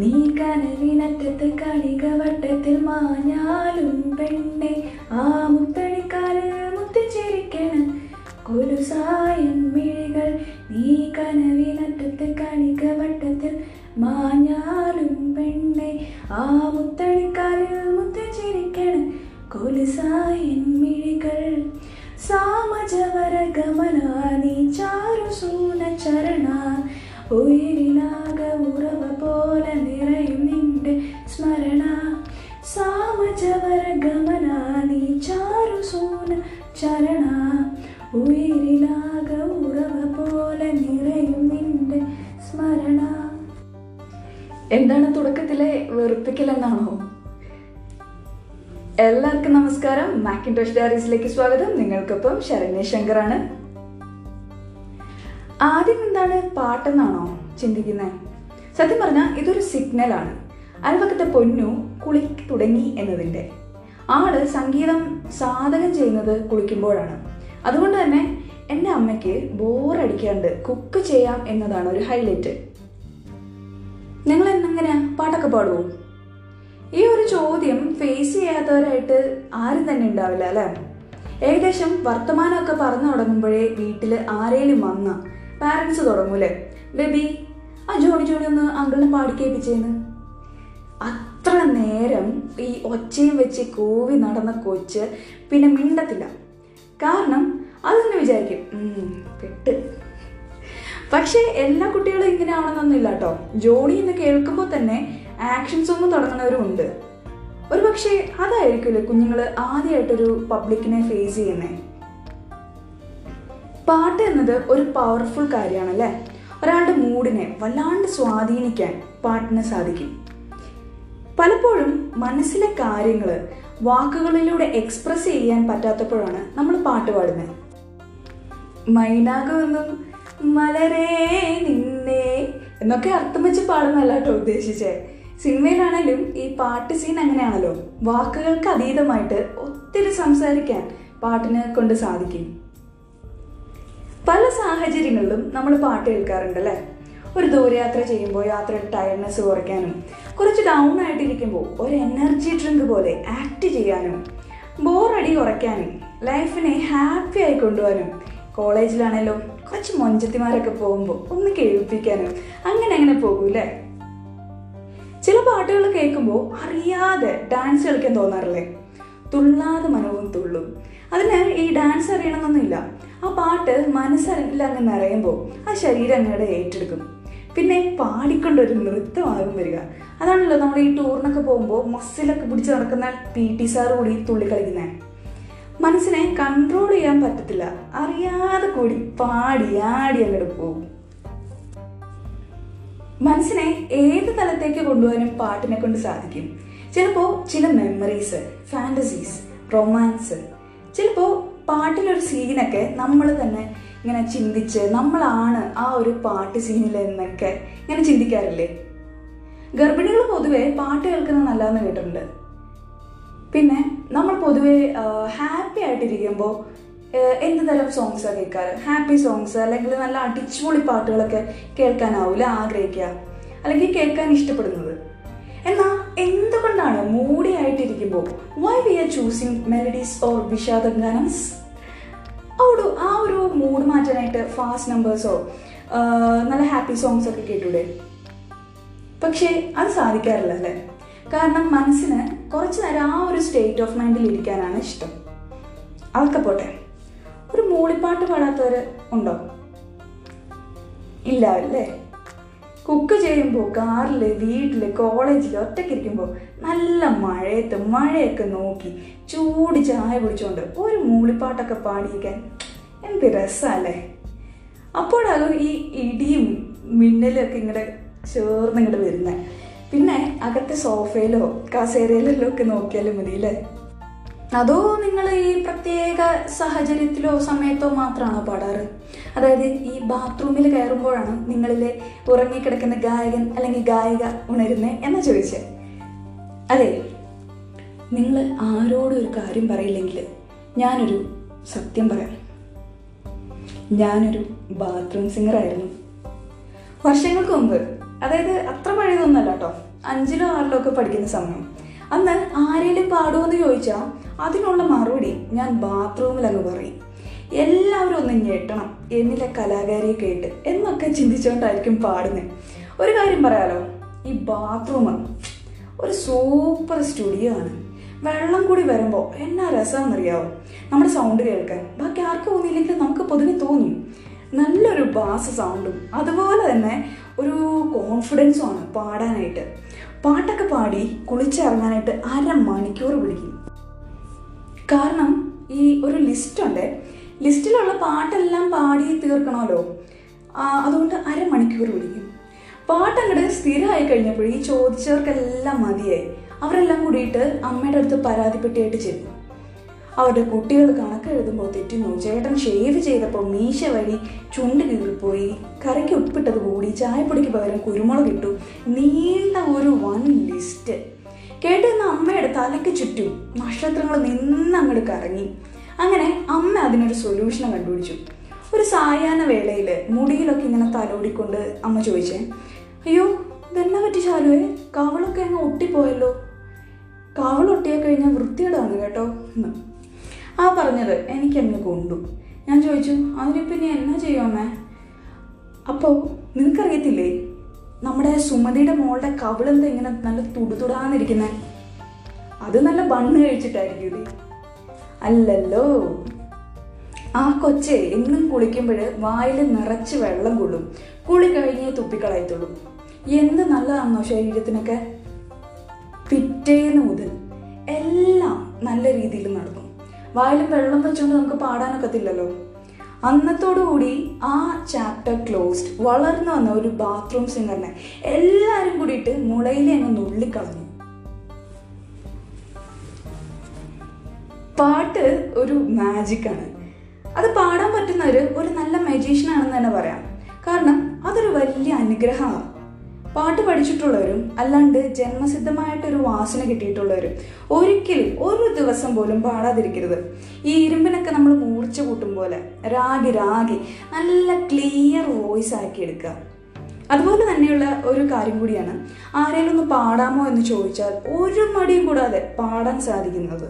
നീ കനവിനറ്റത്ത് കണിക വട്ടത്തിൽ മാഞ്ഞാലും പെണ്ണെ ആ മുത്തണിക്കാൽ മുത്തിച്ചിരിക്കണം. കൊലുസായൻ മിഴികൾ നീ കനവിനറ്റത്ത് കണിക വട്ടത്തിൽ മാഞ്ഞാലും പെണ്ണെ ആ മുത്തണിക്കാൽ മുത്തിച്ചിരിക്കണം. കൊലുസായൻ മിഴികൾ സാമജവര ഗമന നീ ചാരു സൂന ചരണ ഉയിരിലാക ഉറവ പോലെ നിറയും നിന്റെ സ്മരണ. സാമജവര ഗമന നീ ചാരു സൂന ചരണ. ഉയരിലാക ഉറവ പോലെ നിറയും നിന്റെ സ്മരണ. എന്താണ് തുടക്കത്തിലെ വെറുപ്പിക്കൽ എന്നാണോ എല്ലാവർക്കും നമസ്കാരം. മാക്കിൻടോഷ് ഡയറീസിലേക്ക് സ്വാഗതം. നിങ്ങൾക്കൊപ്പം ശരണ്യ ശങ്കറാണ്. ആദ്യം എന്താണ് പാട്ടെന്നാണോ ചിന്തിക്കുന്നത് സത്യം പറഞ്ഞാൽ ഇതൊരു സിഗ്നലാണ്. അയൽവക്കത്തെ പൊന്നു കുളി തുടങ്ങി എന്നതിന്റെ ആൾ സംഗീതം സാധകം ചെയ്യുന്നത് കുളിക്കുമ്പോഴാണ്. അതുകൊണ്ട് തന്നെ എന്റെ അമ്മയ്ക്ക് ബോറടിക്കാണ്ട് കുക്ക് ചെയ്യാം എന്നതാണ് ഒരു ഹൈലൈറ്റ്. നിങ്ങൾ എന്നെങ്ങനെയാ പാട്ടൊക്കെ പാടുമോ ഈ ഒരു ചോദ്യം ഫേസ് ചെയ്യാത്തവരായിട്ട് ആരും തന്നെ ഉണ്ടാവില്ല അല്ലേ? ഏകദേശം വർത്തമാനമൊക്കെ പറഞ്ഞു തുടങ്ങുമ്പോഴേ വീട്ടിൽ ആരേലും വന്ന പാരൻസ് തുടങ്ങൂലേ? ബേബി ആ ജോണി ജോണി ഒന്ന് അങ്കിളിനെ പാടി കേൾപ്പിച്ചേന്ന്. അത്ര നേരം ഈ ഒച്ചയും വെച്ച് കൂവി നടന്ന കൊച്ച് പിന്നെ മിണ്ടത്തില്ല. കാരണം അത് തന്നെ വിചാരിക്കും പെട്ട്. പക്ഷേ എല്ലാ കുട്ടികളും ഇങ്ങനെ ആവണമെന്നൊന്നുമില്ല കേട്ടോ. ജോണി എന്ന് കേൾക്കുമ്പോൾ തന്നെ ആക്ഷൻസ് ഒന്നും തുടങ്ങുന്നവരും ഉണ്ട് ഒരു പക്ഷേ അതായിരിക്കുമല്ലേ കുഞ്ഞുങ്ങൾ ആദ്യമായിട്ടൊരു പബ്ലിക്കിനെ ഫേസ് ചെയ്യുന്നത് പാട്ട് എന്നത് ഒരു പവർഫുൾ കാര്യമാണല്ലേ ഒരാളുടെ മൂഡിനെ വല്ലാണ്ട് സ്വാധീനിക്കാൻ പാട്ടിന് സാധിക്കും. പലപ്പോഴും മനസ്സിലെ കാര്യങ്ങൾ വാക്കുകളിലൂടെ എക്സ്പ്രസ് ചെയ്യാൻ പറ്റാത്തപ്പോഴാണ് നമ്മൾ പാട്ട് പാടുന്നത് മൈനാകുമെന്നും മലരേ നിന്നെ എന്നൊക്കെ അർത്ഥം വെച്ച് പാടുന്നല്ല കേട്ടോ ഉദ്ദേശിച്ചേ. സിനിമയിലാണെങ്കിലും ഈ പാട്ട് സീൻ അങ്ങനെയാണല്ലോ. വാക്കുകൾക്ക് അതീതമായിട്ട് ഒത്തിരി സംസാരിക്കാൻ പാട്ടിനെ കൊണ്ട് സാധിക്കും. സാഹചര്യങ്ങളിലും നമ്മൾ പാട്ട് കേൾക്കാറുണ്ട് അല്ലേ ഒരു ദൂരയാത്ര ചെയ്യുമ്പോൾ യാത്രയുടെ ടയർനെസ് കുറയ്ക്കാനും കുറച്ച് ഡൗൺ ആയിട്ടിരിക്കുമ്പോൾ ഒരു എനർജി ഡ്രിങ്ക് പോലെ ആക്ട് ചെയ്യാനും ബോറടി കുറയ്ക്കാനും ലൈഫിനെ ഹാപ്പി ആയി കൊണ്ടുപോകാനും കോളേജിലാണേലും കുറച്ച് മൊഞ്ചത്തിമാരൊക്കെ പോകുമ്പോൾ ഒന്ന് കേൾപ്പിക്കാനും അങ്ങനെ അങ്ങനെ പോകൂലേ ചില പാട്ടുകൾ കേൾക്കുമ്പോൾ അറിയാതെ ഡാൻസ് കളിക്കാൻ തോന്നാറില്ലേ? തുള്ളാതെ മനവും തുള്ളും. അതിന് ഈ ഡാൻസ് അറിയണമെന്നൊന്നുമില്ല ആ പാട്ട് മനസ്സറിയില്ല അങ്ങ് നിറയുമ്പോൾ ആ ശരീരം അങ്ങോട്ട് ഏറ്റെടുക്കും. പിന്നെ പാടിക്കൊണ്ടൊരു നൃത്തമാകും വരിക. അതാണല്ലോ നമ്മൾ ഈ ടൂറിനൊക്കെ പോകുമ്പോൾ മസിലൊക്കെ പിടിച്ച് നടക്കുന്ന പി ടി സാർ കൂടി തുള്ളി മനസ്സിനെ കൺട്രോൾ ചെയ്യാൻ പറ്റത്തില്ല. അറിയാതെ കൂടി പാടി ആടി അങ്ങോട്ട് പോകും. മനസ്സിനെ ഏത് തലത്തേക്ക് കൊണ്ടുപോകാനും പാട്ടിനെ കൊണ്ട് സാധിക്കും. ചിലപ്പോൾ ചില മെമ്മറീസ് ഫാന്റസീസ് റൊമാൻസ് ചിലപ്പോൾ പാട്ടിലൊരു സീനൊക്കെ നമ്മൾ തന്നെ ഇങ്ങനെ ചിന്തിച്ച് നമ്മളാണ് ആ ഒരു പാട്ട് സീനിൽ എന്നൊക്കെ ഇങ്ങനെ ചിന്തിക്കാറില്ലേ? ഗർഭിണികൾ പൊതുവെ പാട്ട് കേൾക്കുന്നത് നല്ലതെന്ന് കേട്ടിട്ടുണ്ട്. പിന്നെ നമ്മൾ പൊതുവെ ഹാപ്പി ആയിട്ടിരിക്കുമ്പോൾ എന്ത് തരം സോങ്സാണ് കേൾക്കാറ്? ഹാപ്പി സോങ്സ് അല്ലെങ്കിൽ നല്ല അടിച്ചുപൊളി പാട്ടുകളൊക്കെ കേൾക്കാനാവില്ല ആഗ്രഹിക്കുക. അല്ലെങ്കിൽ കേൾക്കാൻ ഇഷ്ടപ്പെടുന്നത്? മൂടി ആയിട്ടിരിക്കുമ്പോൾ why we are choosing melodies or വിഷാദ ഗാനംസ് അവിടെ ആ ഒരു മൂഡ് മാറ്റാനായിട്ട് ഫാസ്റ്റ് നമ്പേഴ്സോ നല്ല ഹാപ്പി സോങ്സ് ഒക്കെ കേട്ടൂടെ? പക്ഷേ അത് സാധിക്കാറില്ല അല്ലേ? കാരണം മനസ്സിന് കുറച്ച് നേരം ആ ഒരു സ്റ്റേറ്റ് ഓഫ് മൈൻഡിൽ ഇരിക്കാനാണ് ഇഷ്ടം. അതൊക്കെ പോട്ടെ. ഒരു മൂളിപ്പാട്ട് പാടാത്തവർ ഉണ്ടോ? ഇല്ല അല്ലേ? കുക്ക് ചെയ്യുമ്പോൾ കാറിൽ വീട്ടിൽ കോളേജിൽ ഒറ്റയ്ക്ക് ഇരിക്കുമ്പോൾ നല്ല മഴയത്ത് മഴയൊക്കെ നോക്കി ചൂട് ചായ കുടിച്ചുകൊണ്ട് ഒരു മൂളിപ്പാട്ടൊക്കെ പാടിയിരിക്കാൻ എന്ത് രസമല്ലേ അപ്പോഴാകും ഈ ഇടിയും മിന്നലും ഒക്കെ ഇങ്ങോട്ട് ചേർന്ന് ഇങ്ങോട്ട് വരുന്നത് പിന്നെ അകത്തെ സോഫയിലോ കസേരയിലോ ഒക്കെ നോക്കിയാലും മതി അല്ലേ അതോ നിങ്ങൾ ഈ പ്രത്യേക സാഹചര്യത്തിലോ സമയത്തോ മാത്രമാണോ പാടാറ്? അതായത് ഈ ബാത്റൂമിൽ കയറുമ്പോഴാണ് നിങ്ങളിലെ ഉറങ്ങിക്കിടക്കുന്ന ഗായകൻ അല്ലെങ്കിൽ ഗായിക ഉണരുന്നത് എന്ന് ചോദിച്ചത് അതെ നിങ്ങൾ ആരോടും ഒരു കാര്യം പറയില്ലെങ്കിൽ ഞാനൊരു സത്യം പറയാം. ഞാനൊരു ബാത്റൂം സിംഗർ ആയിരുന്നു. വർഷങ്ങൾക്ക് മുമ്പ് അതായത് അത്ര പഴയതൊന്നല്ല കേട്ടോ. അഞ്ചിലോ ആറിലോ ഒക്കെ പഠിക്കുന്ന സമയം. അന്ന് ആരേലും പാടുമെന്ന് ചോദിച്ചാൽ അതിനുള്ള മറുപടി ഞാൻ ബാത്റൂമിൽ അങ്ങ് പറയും. എല്ലാവരും ഒന്ന് ഞെട്ടണം എന്നിലെ കലാകാരിയെ കേട്ട് എന്നൊക്കെ ചിന്തിച്ചുകൊണ്ടായിരിക്കും പാടുന്നത് ഒരു കാര്യം പറയാലോ ഈ ബാത്റൂം ഒരു സൂപ്പർ സ്റ്റുഡിയോ ആണ്. വെള്ളം കൂടി വരുമ്പോൾ എന്നാ രസമെന്നറിയാവോ നമ്മുടെ സൗണ്ട് കേൾക്കാൻ. ബാക്കി ആർക്കും തോന്നിയില്ലെങ്കിൽ നമുക്ക് പൊതുവെ തോന്നും. നല്ലൊരു ബാസ് സൗണ്ടും അതുപോലെ തന്നെ ഒരു കോൺഫിഡൻസും ആണ് പാടാനായിട്ട്. പാട്ടൊക്കെ പാടി കുളിച്ചിറങ്ങാനായിട്ട് അരമണിക്കൂർ പിടിക്കും. കാരണം ഈ ഒരു ലിസ്റ്റുണ്ട്. ലിസ്റ്റിലുള്ള പാട്ടെല്ലാം പാടി തീർക്കണമല്ലോ. അതുകൊണ്ട് അരമണിക്കൂർ പിടിക്കും. പാട്ടങ്ങോട്ട് സ്ഥിരമായി കഴിഞ്ഞപ്പോൾ ഈ ചോദിച്ചവർക്കെല്ലാം മതിയായി. അവരെല്ലാം കൂടിയിട്ട് അമ്മയുടെ അടുത്ത് പരാതിപ്പെട്ടിയായിട്ട് ചെല്ലും. അവരുടെ കുട്ടികൾ കണക്ക് എഴുതുമ്പോൾ തെറ്റുന്നു. ചേട്ടൻ ഷേവ് ചെയ്തപ്പോൾ മീശ വഴി ചുണ്ട് കീറിപ്പോയി. കറിക്ക് ഉപ്പിട്ടത് കൂടി. ചായപ്പൊടിക്ക് പകരം കുരുമുളക് ഇട്ടു. നീണ്ട ഒരു വൺ ലിസ്റ്റ്. കേട്ടിരുന്ന അമ്മയുടെ തലയ്ക്ക് ചുറ്റും നക്ഷത്രങ്ങൾ നിന്നങ്ങോട്ട് കറങ്ങി. അങ്ങനെ അമ്മ അതിനൊരു സൊല്യൂഷൻ കണ്ടുപിടിച്ചു. ഒരു സായാഹ്ന വേളയിൽ മുടിയിലൊക്കെ ഇങ്ങനെ തലോടിക്കൊണ്ട് അമ്മ ചോദിച്ചേ അയ്യോ ഇതെന്നെ പറ്റി ശാലുവേ കവളൊക്കെ അങ്ങ് ഒട്ടിപ്പോയല്ലോ. കവളൊട്ടിയാൽ കഴിഞ്ഞാൽ വൃത്തികേടാണ് കേട്ടോ. എന്ന്. ആ പറഞ്ഞത് എനിക്കങ്ങ് കൊണ്ടു. ഞാൻ ചോദിച്ചു അതിനിപ്പം ഇനി എന്നാ ചെയ്യുമേ അപ്പോൾ നിനക്കറിയത്തില്ലേ നമ്മുടെ സുമതിയുടെ മോളുടെ കവിളെന്താ ഇങ്ങനെ നല്ല തുടുതുടാന്നിരിക്കുന്നത് അത് നല്ല ബണ്ണ് കഴിച്ചിട്ടായിരിക്കും അല്ലല്ലോ. ആ കൊച്ചെ എന്നും കുളിക്കുമ്പോൾ വായിൽ നിറച്ച് വെള്ളം കൊള്ളും. കുളി കഴിഞ്ഞേ തുപ്പിക്കളയത്തുള്ളൂ. എന്ത് നല്ലതാണോ ശരീരത്തിനൊക്കെ? പിറ്റേന്ന് മുതൽ എല്ലാം നല്ല രീതിയിൽ നടന്നു വായിലും വെള്ളം വെച്ചുകൊണ്ട് നമുക്ക് പാടാനൊക്കത്തില്ലല്ലോ. അന്നത്തോടുകൂടി ആ ചാപ്റ്റർ ക്ലോസ്ഡ് വളർന്നു വന്ന ഒരു ബാത്റൂം സിംഗറിനെ എല്ലാവരും കൂടിയിട്ട് മുളയിലെ അങ്ങ് നുള്ളിക്കളഞ്ഞു. പാട്ട് ഒരു മാജിക്കാണ് അത് പാടാൻ പറ്റുന്നവർ ഒരു നല്ല മെജീഷ്യൻ ആണെന്ന് തന്നെ പറയാം. കാരണം അതൊരു വലിയ അനുഗ്രഹമാണ്. പാട്ട് പഠിച്ചിട്ടുള്ളവരും അല്ലാണ്ട് ജന്മസിദ്ധമായിട്ടൊരു വാസന കിട്ടിയിട്ടുള്ളവരും ഒരിക്കലും ഒരു ദിവസം പോലും പാടാതിരിക്കരുത്. ഈ ഇരുമ്പിനൊക്കെ നമ്മൾ മൂർച്ച കൂട്ടും പോലെ രാഗി രാഗി നല്ല ക്ലിയർ വോയിസ് ആക്കി എടുക്കുക. അതുപോലെ തന്നെയുള്ള ഒരു കാര്യം കൂടിയാണ് ആരെങ്കിലും ഒന്ന് പാടാമോ എന്ന് ചോദിച്ചാൽ ഒരു മടിയും കൂടാതെ പാടാൻ സാധിക്കുന്നത്.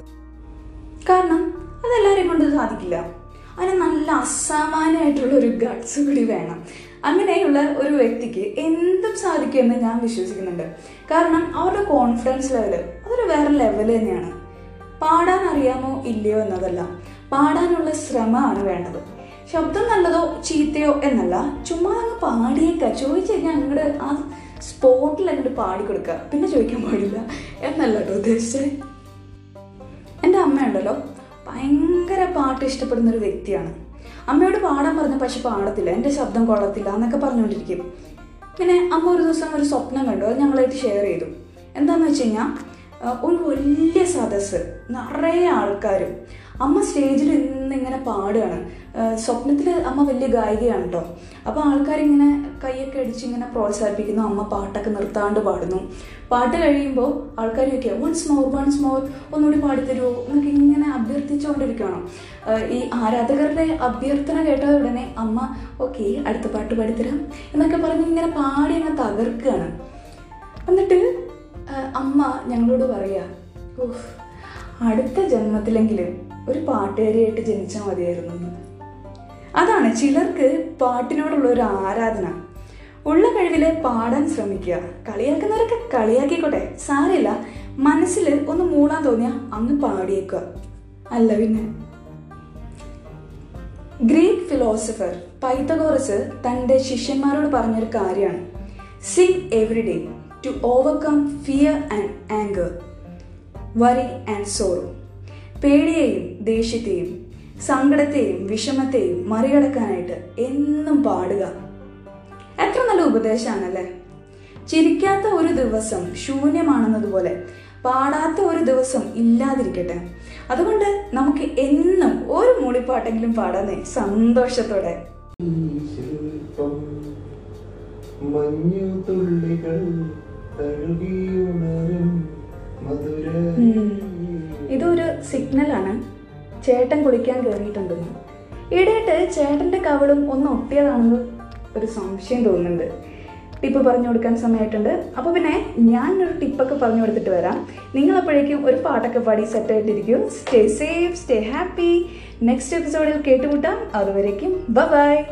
കാരണം അതെല്ലാവരെയും കൊണ്ട് സാധിക്കില്ല. അതിന് നല്ല അസാമാന്യമായിട്ടുള്ള ഒരു ഗട്ട്സ് കൂടി വേണം. അങ്ങനെയുള്ള ഒരു വ്യക്തിക്ക് എന്തും സാധിക്കുമെന്ന് ഞാൻ വിശ്വസിക്കുന്നുണ്ട്. കാരണം അവരുടെ കോൺഫിഡൻസ് ലെവൽ അതൊരു വേറെ ലെവൽ തന്നെയാണ്. പാടാൻ അറിയാമോ ഇല്ലയോ എന്നതല്ല. പാടാനുള്ള ശ്രമമാണ് വേണ്ടത്. ശബ്ദം നല്ലതോ ചീത്തയോ എന്നല്ല. ചുമ്മാ അങ്ങ് പാടിയേക്ക. ചോദിച്ചു കഴിഞ്ഞാൽ അങ്ങോട്ട് ആ സ്പോട്ടിൽ അങ്ങോട്ട് പാടിക്കൊടുക്കുക പിന്നെ ചോദിക്കാൻ പാടില്ല. എന്നല്ല കേട്ടോ ഉദ്ദേശിച്ചത്. എന്റെ അമ്മയുണ്ടല്ലോ. ഭയങ്കര പാട്ട് ഇഷ്ടപ്പെടുന്ന ഒരു വ്യക്തിയാണ്. അമ്മയോട് പാടാൻ പറഞ്ഞ പക്ഷെ പാടത്തില്ല. എന്റെ ശബ്ദം കൊള്ളത്തില്ല എന്നൊക്കെ പറഞ്ഞുകൊണ്ടിരിക്കും. പിന്നെ അമ്മ ഒരു ദിവസം ഒരു സ്വപ്നം കണ്ടു. അത് ഞങ്ങളായിട്ട് ഷെയർ ചെയ്തു. എന്താണെന്ന് വെച്ച് കഴിഞ്ഞാൽ ഒരു വലിയ സദസ്സ്. നിറയെ ആൾക്കാരും. അമ്മ സ്റ്റേജിൽ നിന്ന് ഇങ്ങനെ പാടുകയാണ്. സ്വപ്നത്തിൽ അമ്മ വലിയ ഗായികയാണ് കേട്ടോ അപ്പോൾ ആൾക്കാരിങ്ങനെ കൈയൊക്കെ അടിച്ച് ഇങ്ങനെ പ്രോത്സാഹിപ്പിക്കുന്നു അമ്മ പാട്ടൊക്കെ നിർത്താണ്ട് പാടുന്നു. പാട്ട് കഴിയുമ്പോൾ ആൾക്കാർ ചോദിക്കുക വൺസ് മോർ വൺസ് മോർ ഒന്നുകൂടി പാടിത്തരുമോ എന്നൊക്കെ ഇങ്ങനെ അഭ്യർത്ഥിച്ചുകൊണ്ടിരിക്കുകയാണ് ഈ ആരാധകരുടെ അഭ്യർത്ഥന കേട്ട ഉടനെ അമ്മ ഓക്കെ അടുത്ത പാട്ട് പാടിത്തരാം എന്നൊക്കെ പറഞ്ഞ് ഇങ്ങനെ പാടി അങ്ങ് തകർക്കുകയാണ് എന്നിട്ട് അമ്മ ഞങ്ങളോട് പറയാ ഓഹ് അടുത്ത ജന്മത്തിലെങ്കിലും ഒരു പാട്ടുകാരിയായിട്ട് ജനിച്ചാൽ മതിയായിരുന്നു എന്ന്." അതാണ് ചിലർക്ക് പാട്ടിനോടുള്ള ഒരു ആരാധന. ഉള്ള കഴിവിൽ പാടാൻ ശ്രമിക്കുക. കളിയാക്കുന്നവരൊക്കെ കളിയാക്കിക്കോട്ടെ. സാരില്ല മനസ്സിൽ ഒന്ന് മൂളാൻ തോന്നിയാൽ അങ്ങ് പാടിയേക്കുക. അല്ല പിന്നെ. ഗ്രീക്ക് ഫിലോസഫർ പൈത്തഗോറസ് തന്റെ ശിഷ്യന്മാരോട് പറഞ്ഞൊരു കാര്യമാണ്. Sing every day to overcome fear and anger worry and sorrow പേടിയെയും ദേഷ്യത്തെയും സങ്കടത്തെയും വിഷമത്തെയും മറികടക്കാനായിട്ട് എന്നും പാടുക. എത്ര നല്ല ഉപദേശമാണല്ലേ ചിരിക്കാത്ത ഒരു ദിവസം ശൂന്യമാണെന്നതുപോലെ പാടാത്ത ഒരു ദിവസം ഇല്ലാതിരിക്കട്ടെ. അതുകൊണ്ട് നമുക്ക് എന്നും ഒരു മൂളിപ്പാട്ടെങ്കിലും പാടാനേ സന്തോഷത്തോടെ. മഞ്ഞു തുള്ളികൾ. ഇതൊരു സിഗ്നലാണ്. ചേട്ടൻ കുളിക്കാൻ കയറിയിട്ടുണ്ടെന്ന് ഇടയിട്ട് ചേട്ടന്റെ കവളും ഒന്ന് ഒട്ടിയതാണെന്ന് ഒരു സംശയം തോന്നുന്നുണ്ട്. ടിപ്പ് പറഞ്ഞു കൊടുക്കാൻ സമയമായിട്ടുണ്ട്. അപ്പോൾ പിന്നെ ഞാനൊരു ടിപ്പൊക്കെ പറഞ്ഞു കൊടുത്തിട്ട് വരാം. നിങ്ങൾ അപ്പോഴേക്കും ഒരു പാട്ടൊക്കെ പാടി സെറ്റ് ആയിട്ടിരിക്കും. Stay safe stay happy next എപ്പിസോഡിൽ കേട്ടുമുട്ടാം. അതുവരേക്കും ബൈ